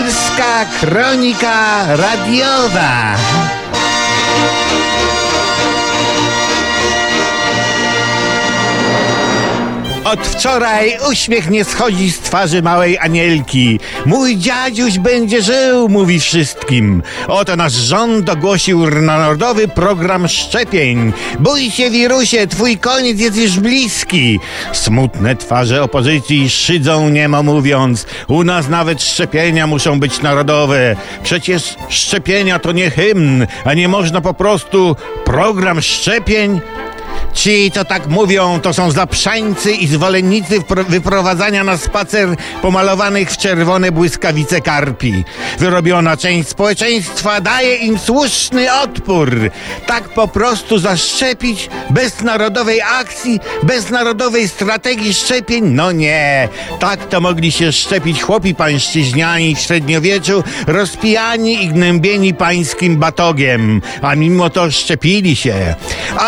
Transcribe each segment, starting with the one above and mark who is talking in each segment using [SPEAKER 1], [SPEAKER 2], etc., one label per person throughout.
[SPEAKER 1] Polska Kronika Radiowa. Od wczoraj uśmiech nie schodzi z twarzy małej Anielki. Mój dziadziuś będzie żył, mówi wszystkim. Oto nasz rząd ogłosił narodowy program szczepień. Bój się wirusie, twój koniec jest już bliski. Smutne twarze opozycji szydzą niemo mówiąc, u nas nawet szczepienia muszą być narodowe. Przecież szczepienia to nie hymn, a nie można po prostu program szczepień Ci, co tak mówią, to są zaprzańcy i zwolennicy wyprowadzania na spacer pomalowanych w czerwone błyskawice karpi. Wyrobiona część społeczeństwa daje im słuszny odpór. Tak po prostu zaszczepić bez narodowej akcji, bez narodowej strategii szczepień? No nie. Tak to mogli się szczepić chłopi pańszczyźniani w średniowieczu, rozpijani i gnębieni pańskim batogiem. A mimo to szczepili się.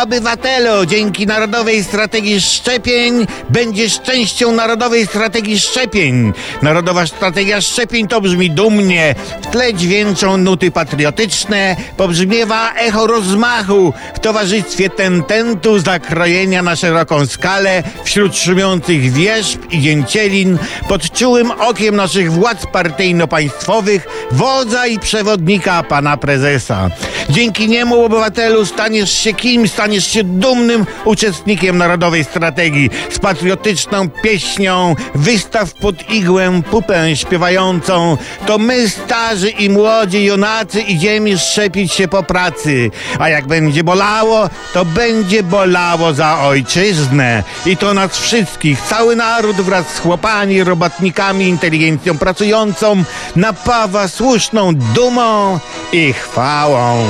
[SPEAKER 1] Obywatelu, dzięki Narodowej Strategii Szczepień będziesz częścią Narodowej Strategii Szczepień. Narodowa Strategia Szczepień to brzmi dumnie. W tle dźwięczą nuty patriotyczne, pobrzmiewa echo rozmachu w towarzystwie tententu zakrojenia na szeroką skalę wśród szumiących wierzb i dzięcielin pod czułym okiem naszych władz partyjno-państwowych, wodza i przewodnika pana prezesa. Dzięki niemu, obywatelu, staniesz się kim? Staniesz się dumnym uczestnikiem narodowej strategii z patriotyczną pieśnią Wystaw pod igłę pupę śpiewającą. To my, starzy i młodzi junacy, idziemy szczepić się po pracy. A jak będzie bolało, to będzie bolało za ojczyznę. I to nas wszystkich, cały naród wraz z chłopami, robotnikami, inteligencją pracującą napawa słuszną dumą i chwałą.